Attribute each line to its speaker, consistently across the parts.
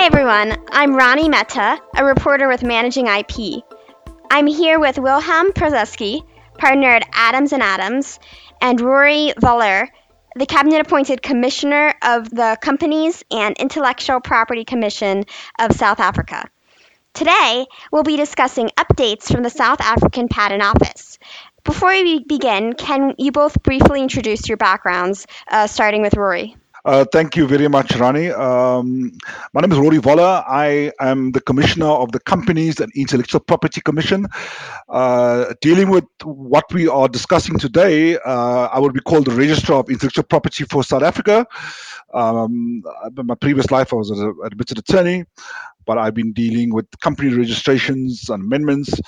Speaker 1: Hi everyone, I'm Rani Mehta, a reporter with Managing IP. I'm here with Wilhelm Prozesky, partner at Adams and Adams, and Rory Voller, the cabinet appointed commissioner of the Companies and Intellectual Property Commission of South Africa. Today, we'll be discussing updates from the South African Patent Office. Before we begin, can you both briefly introduce your backgrounds, uh, starting with Rory?
Speaker 2: Uh, thank you very much, Rani. Um, my name is Rory Voller. I am the Commissioner of the Companies and Intellectual Property Commission. Uh, dealing with what we are discussing today, uh, I would be called the Registrar of Intellectual Property for South Africa. Um, in my previous life, I was an admitted attorney, but I've been dealing with company registrations and amendments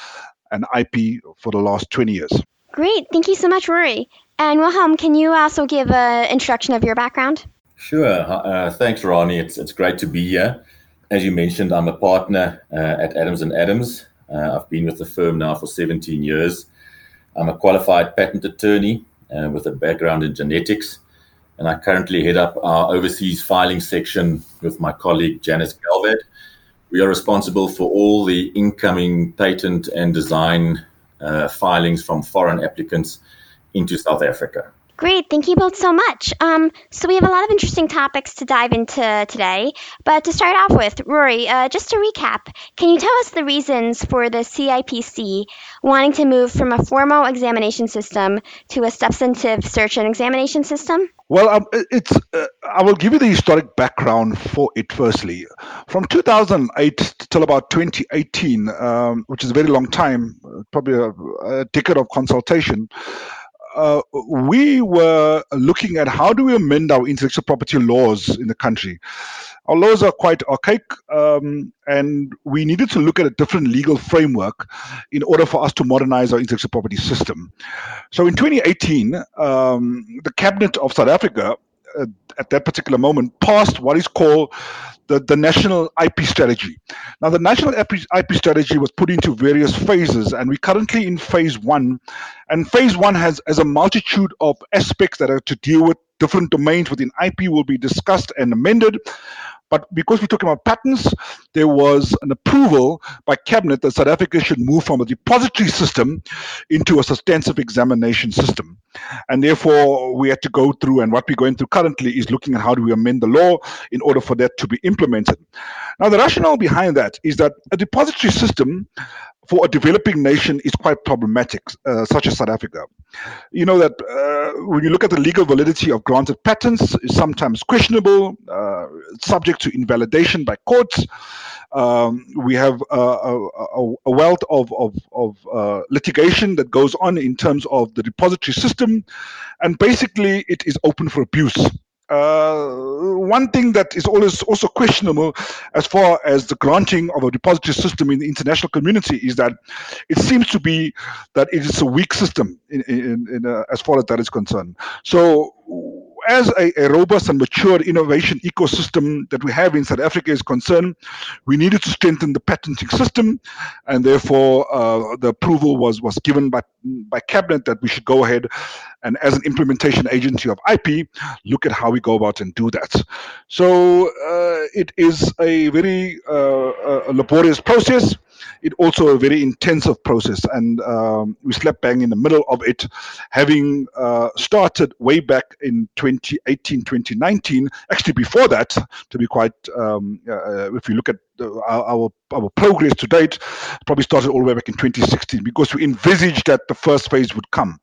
Speaker 2: and IP for the last 20 years.
Speaker 1: Great. Thank you so much, Rory. And Wilhelm, can you also give an introduction of your background?
Speaker 3: Sure. Uh, thanks, Rani. It's, it's great to be here. As you mentioned, I'm a partner uh, at Adams and Adams. Uh, I've been with the firm now for 17 years. I'm a qualified patent attorney uh, with a background in genetics, and I currently head up our overseas filing section with my colleague Janice Galvad. We are responsible for all the incoming patent and design uh, filings from foreign applicants into South Africa.
Speaker 1: Great, thank you both so much. Um, so we have a lot of interesting topics to dive into today. But to start off with, Rory, uh, just to recap, can you tell us the reasons for the CIPC wanting to move from a formal examination system to a substantive search and examination system?
Speaker 2: Well, um, it's. Uh, I will give you the historic background for it. Firstly, from 2008 till about 2018, um, which is a very long time, probably a, a decade of consultation uh, we were looking at how do we amend our intellectual property laws in the country. Our laws are quite archaic, um, and we needed to look at a different legal framework in order for us to modernize our intellectual property system. So in 2018, um, the Cabinet of South Africa uh, at that particular moment passed what is called the, the national IP strategy. Now, the national IP, strategy was put into various phases, and we're currently in phase one. And phase one has, has a multitude of aspects that are to deal with different domains within IP will be discussed and amended. But because we're talking about patents, there was an approval by cabinet that South Africa should move from a depository system into a substantive examination system. And therefore, we had to go through, and what we're going through currently is looking at how do we amend the law in order for that to be implemented. Now, the rationale behind that is that a depository system for a developing nation is quite problematic, uh, such as South Africa. You know that uh, when you look at the legal validity of granted patents, is sometimes questionable, uh, subject to invalidation by courts. Um, we have a, a, a, wealth of, of, of uh, litigation that goes on in terms of the depository system, and basically it is open for abuse. Uh, one thing that is always also questionable as far as the granting of a depository system in the international community is that it seems to be that it is a weak system in, in, in uh, as far as that is concerned. So as a, a, robust and mature innovation ecosystem that we have in South Africa is concerned, we needed to strengthen the patenting system, and therefore uh, the approval was was given by by cabinet that we should go ahead and, as an implementation agency of IP, look at how we go about and do that. So uh, it is a very uh, a laborious process it also a very intensive process, and um, we slept bang in the middle of it, having uh, started way back in 2018, 2019. Actually, before that, to be quite, um, uh, if you look at our, our, progress to date, probably started all the way back in 2016 because we envisaged that the first phase would come.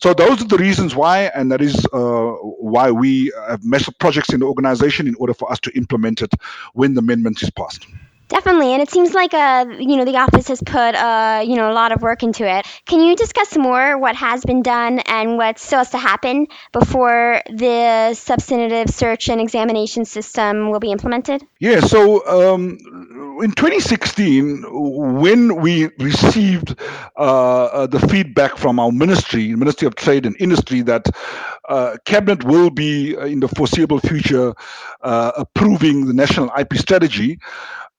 Speaker 2: So those are the reasons why, and that is uh, why we have measured projects in the organization in order for us to implement it when the amendment is passed.
Speaker 1: Definitely, and it seems like uh, you know the office has put uh, you know a lot of work into it. Can you discuss more what has been done and what still has to happen before the substantive search and examination system will be implemented?
Speaker 2: Yeah, so um, in 2016, when we received uh, uh, the feedback from our ministry, Ministry of Trade and Industry, that uh, cabinet will be uh, in the foreseeable future approving the national IP strategy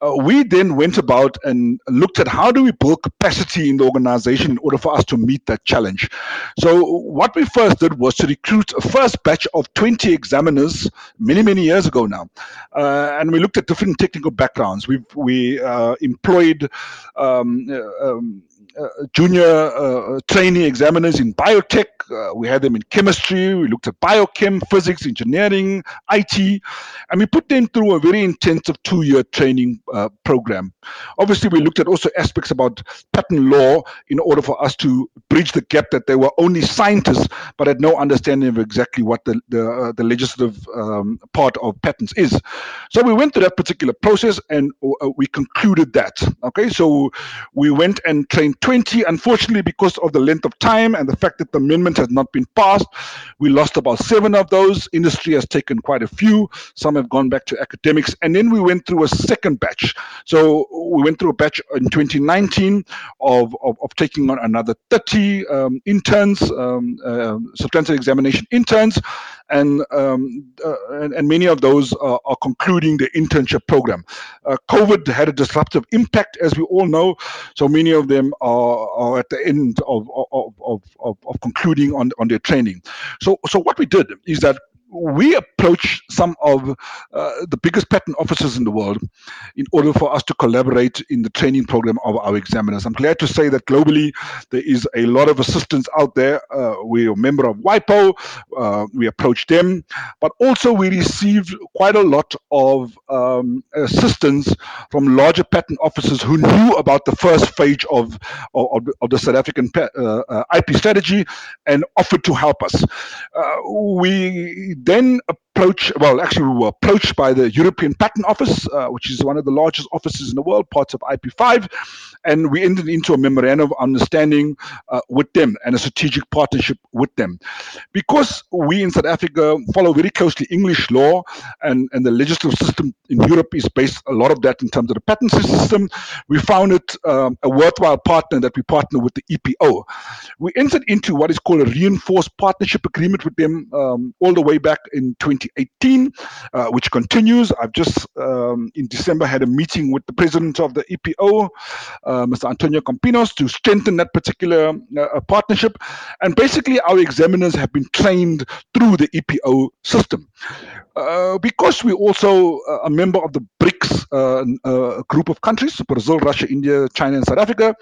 Speaker 2: uh, we then went about and looked at how do we build capacity in the organization in order for us to meet that challenge. So what we first did was to recruit a first batch of 20 examiners many, many years ago now. Uh, and we looked at different technical backgrounds. We've, we uh, employed um, uh, um, junior uh, trainee examiners in biotech. Uh, we had them in chemistry. We looked at biochem, physics, engineering, IT, and we put them through a very intensive two-year training uh, program. Obviously, we looked at also aspects about patent law in order for us to bridge the gap that they were only scientists but had no understanding of exactly what the the, uh, the legislative um, part of patents is. So we went through that particular process and uh, we concluded that. Okay, so we went and trained 20. Unfortunately, because of the length of time and the fact that the amendment has not been passed, we lost about seven of those. Industry has taken quite a few. Some have gone back to academics. And then we went through a second batch. So we went through a batch in 2019 of, of, of taking on another 30 um, interns, um, uh, substantive examination interns and um, uh, and, and, many of those are, are concluding the internship program. Uh, COVID had a disruptive impact, as we all know, so many of them are, are at the end of of, of, of, of concluding on, on their training. So so what we did is that we approach some of uh, the biggest patent offices in the world in order for us to collaborate in the training program of our examiners. I'm glad to say that globally there is a lot of assistance out there. Uh, we're a member of WIPO, uh, we approach them, but also we received quite a lot of um, assistance from larger patent offices who knew about the first phase of, of, of the South African uh, uh, IP strategy and offered to help us. Uh, we then approached, well, actually, we were approached by the European Patent Office, uh, which is one of the largest offices in the world, parts of IP5, and we entered into a memorandum of understanding uh, with them and a strategic partnership with them. Because we in South Africa follow very closely English law and, and the legislative system in Europe is based a lot of that in terms of the patent system, we found it um, a worthwhile partner that we partner with the EPO. We entered into what is called a reinforced partnership agreement with them um, all the way back in 2018, uh, which continues. I've just um, in December had a meeting with the president of the EPO, uh, Mr. Antonio Campinos, to strengthen that particular uh, partnership. And basically, our examiners have been trained through the EPO system. Uh, because we're also a member of the BRICS uh, uh, group of countries Brazil, Russia, India, China, and South Africa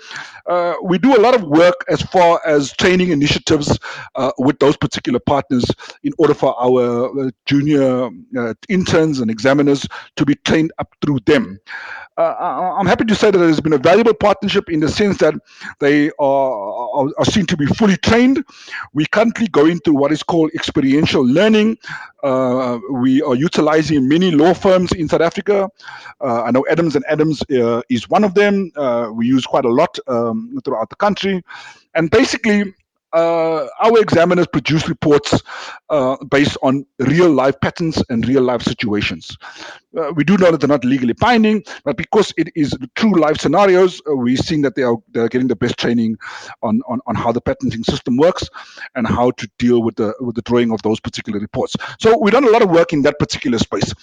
Speaker 2: uh, we do a lot of work as far as training initiatives uh, with those particular partners in order for our junior interns and examiners to be trained up through them. I'm happy to say that there's been a valuable partnership in the sense that they are, are seen to be fully trained. We currently go into what is called experiential learning. Uh, we are utilizing many law firms in South Africa. Uh, I know Adams and Adams uh, is one of them. Uh, we use quite a lot um, throughout the country, and basically. Uh, our examiners produce reports uh, based on real life patterns and real life situations. we do know that they're not legally binding, but because it is true life scenarios, we're seeing that they are they're getting the best training on, on, on how the patenting system works and how to deal with the with the drawing of those particular reports. So we've done a lot of work in that particular space.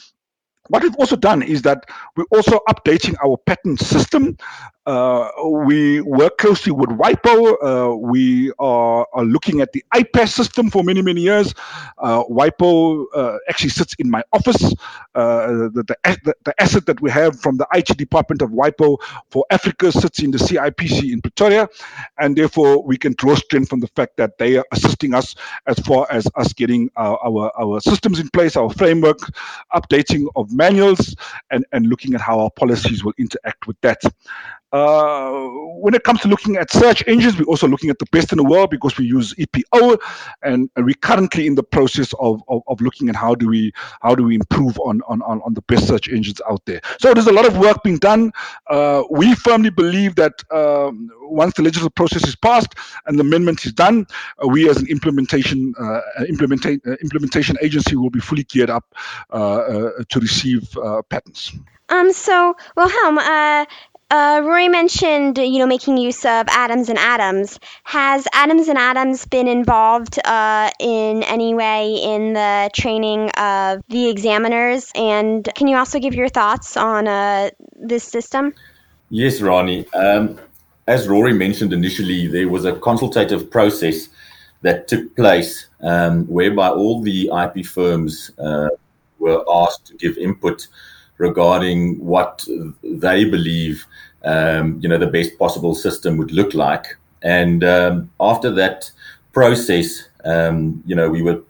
Speaker 2: What we've also done is that we're also updating our patent system uh, we work closely with WIPO. Uh, we are, are, looking at the IPAS system for many, many years. Uh, WIPO uh, actually sits in my office. Uh, the, the, the, asset that we have from the IT department of WIPO for Africa sits in the CIPC in Pretoria. And therefore, we can draw strength from the fact that they are assisting us as far as us getting our, our, our systems in place, our framework, updating of manuals, and, and looking at how our policies will interact with that. Uh, when it comes to looking at search engines, we're also looking at the best in the world because we use EPO, and, we're currently in the process of, of, of, looking at how do we how do we improve on, on, on the best search engines out there. So there's a lot of work being done. Uh, we firmly believe that um, once the legislative process is passed and the amendment is done, uh, we as an implementation uh, implementa- implementation agency will be fully geared up uh, to receive patents.
Speaker 1: Um. So, Wilhelm, uh, Rory mentioned, you know, making use of Adams and Adams. Has Adams and Adams been involved uh, in any way in the training of the examiners? And can you also give your thoughts on uh, this system?
Speaker 3: Yes, Rani. Um, as Rory mentioned initially, there was a consultative process that took place um, whereby all the IP firms uh, were asked to give input regarding what they believe um, you know the best possible system would look like. And um, after that process, um, you know, we were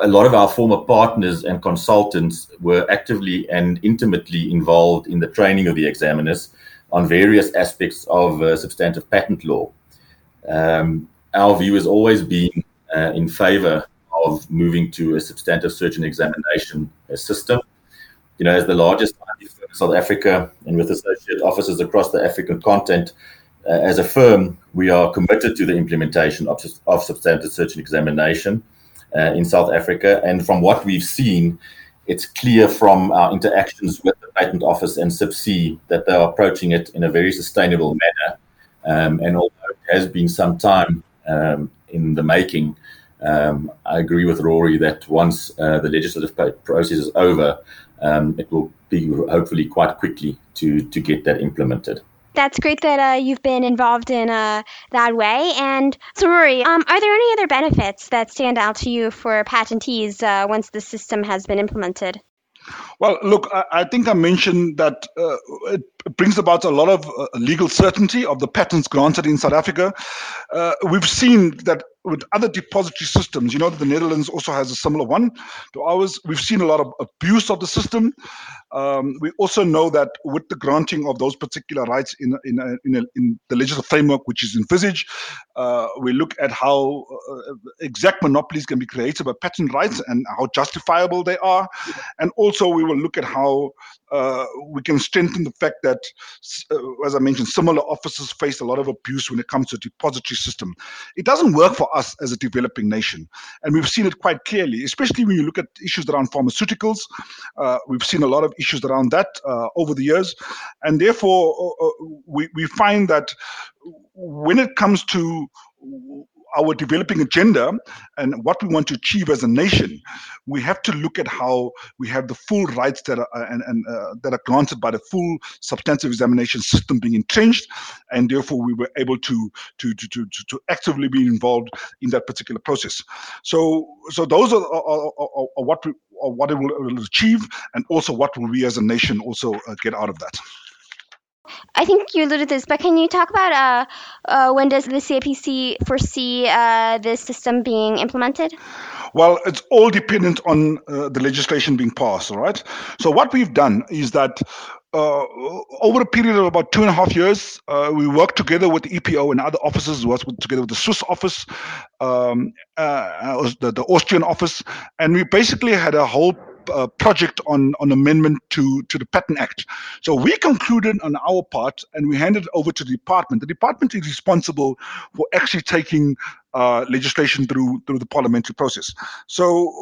Speaker 3: a lot of our former partners and consultants were actively and intimately involved in the training of the examiners on various aspects of uh, substantive patent law. Um, our view has always been uh, in favor of moving to a substantive search and examination system. You know, as the largest firm in South Africa and with associate offices across the African continent, uh, as a firm, we are committed to the implementation of, of substantive search and examination uh, in South Africa. And from what we've seen, it's clear from our interactions with the Patent Office and CIPC that they are approaching it in a very sustainable manner. Um, and although it has been some time um, in the making, um, I agree with Rory that once uh, the legislative process is over, it will be hopefully quite quickly to, to get that implemented
Speaker 1: that's great that uh, you've been involved in uh, that way. And so, Rory, um, are there any other benefits that stand out to you for patentees uh, once the system has been implemented?
Speaker 2: Well, look, I, I think I mentioned that uh, it brings about a lot of uh, legal certainty of the patents granted in South Africa. Uh, we've seen that with other depository systems, you know, the Netherlands also has a similar one to ours. We've seen a lot of abuse of the system. Um, we also know that with the granting of those particular rights in in, a, in, a, in the legislative framework which is envisaged, uh, we look at how uh, exact monopolies can be created by patent rights and how justifiable they are, and also we will look at how uh, we can strengthen the fact that, uh, as I mentioned, similar offices face a lot of abuse when it comes to the depository system. It doesn't work for us as a developing nation, and we've seen it quite clearly, especially when you look at issues around pharmaceuticals. Uh, we've seen a lot of issues around that uh, over the years, and therefore uh, we we find that when it comes to our developing agenda and what we want to achieve as a nation, we have to look at how we have the full rights that are and, and uh, that are granted by the full substantive examination system being entrenched, and therefore we were able to to to to, to actively be involved in that particular process. So so those are, are, are, are what we, what it will achieve, and also what will we as a nation also uh, get out of that.
Speaker 1: I think you alluded to this, but can you talk about uh, uh, when does the CIPC foresee uh, this system being implemented?
Speaker 2: Well, it's all dependent on uh, the legislation being passed, all right? So, what we've done is that uh, over a period of about two and a half years, uh, we worked together with the EPO and other offices, worked together with the Swiss office, um, the, the Austrian office, and we basically had a whole uh, project on on amendment to to the Patent Act. So we concluded on our part, and we handed it over to the department. The department is responsible for actually taking uh, legislation through through the parliamentary process. So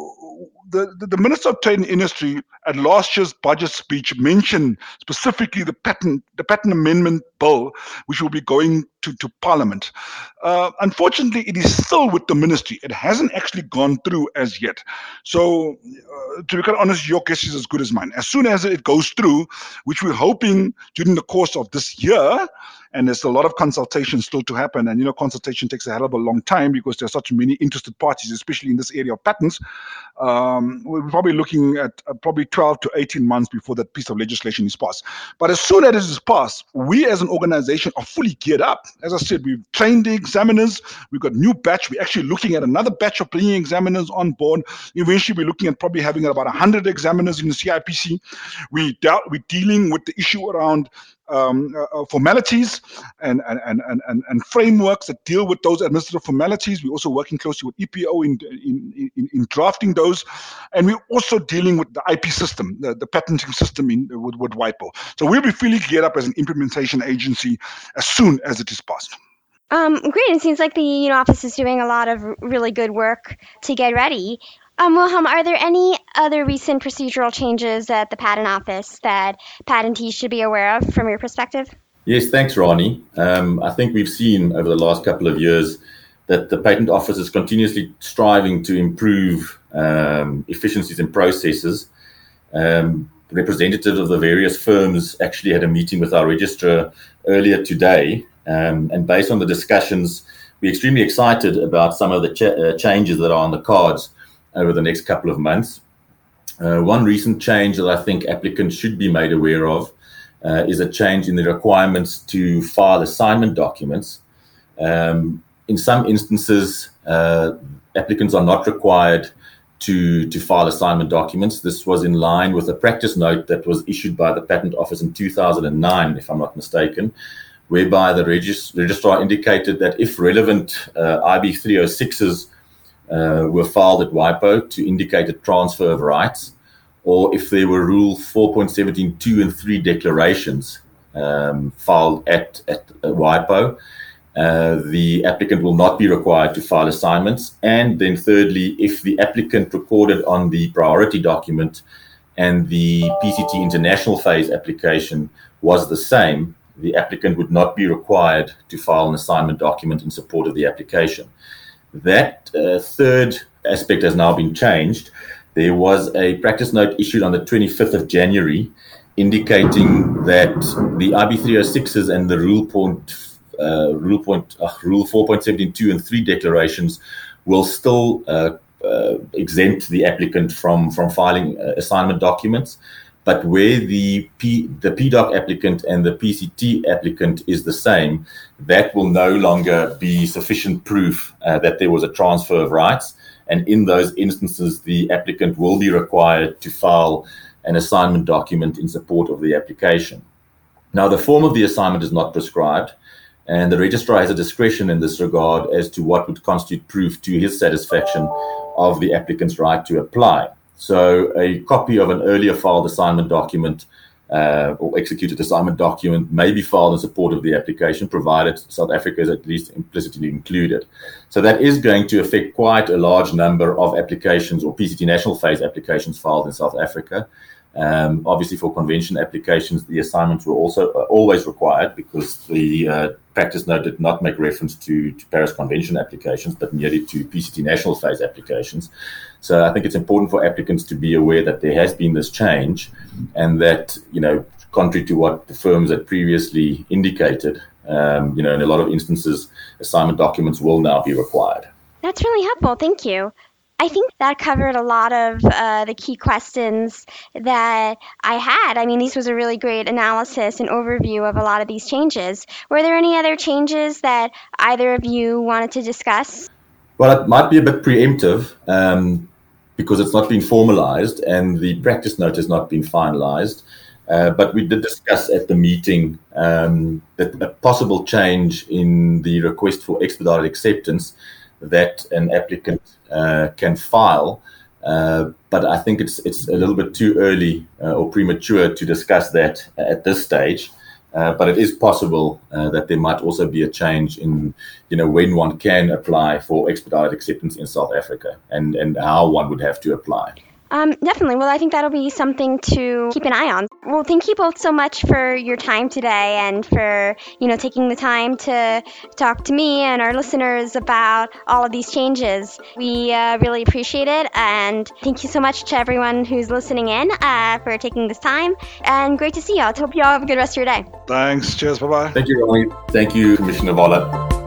Speaker 2: the, the, the Minister of Trade and Industry at last year's budget speech mentioned specifically the patent the patent amendment bill, which will be going to, to Parliament. Uh, unfortunately, it is still with the ministry. It hasn't actually gone through as yet. So, uh, to be quite honest, your guess is as good as mine. As soon as it goes through, which we're hoping during the course of this year, and there's a lot of consultation still to happen. And you know, consultation takes a hell of a long time because there are such many interested parties, especially in this area of patents. Um, we're probably looking at uh, probably 12 to 18 months before that piece of legislation is passed. But as soon as it is passed, we as an organization are fully geared up. As I said, we've trained the examiners. We've got new batch. We're actually looking at another batch of bringing examiners on board. Eventually, we're looking at probably having about 100 examiners in the CIPC. We we're dealing with the issue around um, uh, uh, formalities and, and, and, and, and frameworks that deal with those administrative formalities. We're also working closely with EPO in, in, in, in drafting those. And we're also dealing with the IP system, the, the patenting system in, with, with WIPO. So we'll be fully geared up as an implementation agency as soon as it is passed.
Speaker 1: Um, great. It seems like the you know, office is doing a lot of really good work to get ready. Um, Wilhelm, are there any other recent procedural changes at the Patent Office that patentees should be aware of from your perspective?
Speaker 3: Yes, thanks, Rani. Um, I think we've seen over the last couple of years that the Patent Office is continuously striving to improve um, efficiencies and processes. Um, representatives of the various firms actually had a meeting with our registrar earlier today. Um, and based on the discussions, we're extremely excited about some of the ch- uh, changes that are on the cards over the next couple of months. Uh, one recent change that I think applicants should be made aware of uh, is a change in the requirements to file assignment documents. Um, in some instances, uh, applicants are not required to, to file assignment documents. This was in line with a practice note that was issued by the Patent Office in 2009, if I'm not mistaken, whereby the regis- registrar indicated that if relevant uh, IB 306s uh, were filed at WIPO to indicate a transfer of rights, or if there were Rule 4.17.2 and 3 declarations um, filed at, at WIPO, uh, the applicant will not be required to file assignments. And then, thirdly, if the applicant recorded on the priority document and the PCT international phase application was the same, the applicant would not be required to file an assignment document in support of the application. That uh, third aspect has now been changed. There was a practice note issued on the 25th of January indicating that the IB306s and the rule point, uh, rule point, uh, rule 4.72 and 3 declarations will still uh, uh, exempt the applicant from, from filing uh, assignment documents. But where the P, the PDoc applicant and the PCT applicant is the same, that will no longer be sufficient proof uh, that there was a transfer of rights. And in those instances, the applicant will be required to file an assignment document in support of the application. Now, the form of the assignment is not prescribed, and the registrar has a discretion in this regard as to what would constitute proof to his satisfaction of the applicant's right to apply. So a copy of an earlier filed assignment document uh, or executed assignment document may be filed in support of the application, provided South Africa is at least implicitly included. So that is going to affect quite a large number of applications or PCT national phase applications filed in South Africa. Um, obviously, for convention applications, the assignments were also uh, always required because the uh, practice note did not make reference to, to, Paris Convention applications, but merely to PCT national phase applications. So I think it's important for applicants to be aware that there has been this change, and that you know, contrary to what the firms had previously indicated, um, you know, in a lot of instances, assignment documents will now be required.
Speaker 1: That's really helpful. Thank you. I think that covered a lot of uh, the key questions that I had. I mean, this was a really great analysis and overview of a lot of these changes. Were there any other changes that either of you wanted to discuss?
Speaker 3: Well, it might be a bit preemptive um, because it's not been formalized and the practice note has not been finalized. Uh, but we did discuss at the meeting um, that a possible change in the request for expedited acceptance that an applicant can file. Uh, but I think it's it's a little bit too early uh, or premature to discuss that at this stage. Uh, but it is possible uh, that there might also be a change in, you know, when one can apply for expedited acceptance in South Africa and, and how one would have to apply.
Speaker 1: Um, definitely. Well, I think that'll be something to keep an eye on. Well, thank you both so much for your time today and for, you know, taking the time to talk to me and our listeners about all of these changes. We uh, really appreciate it. And thank you so much to everyone who's listening in uh, for taking this time. And great to see y'all. I hope you all have a good rest of your day.
Speaker 2: Thanks. Cheers. Bye bye.
Speaker 3: Thank you, Rani. Thank you, Commissioner Voller.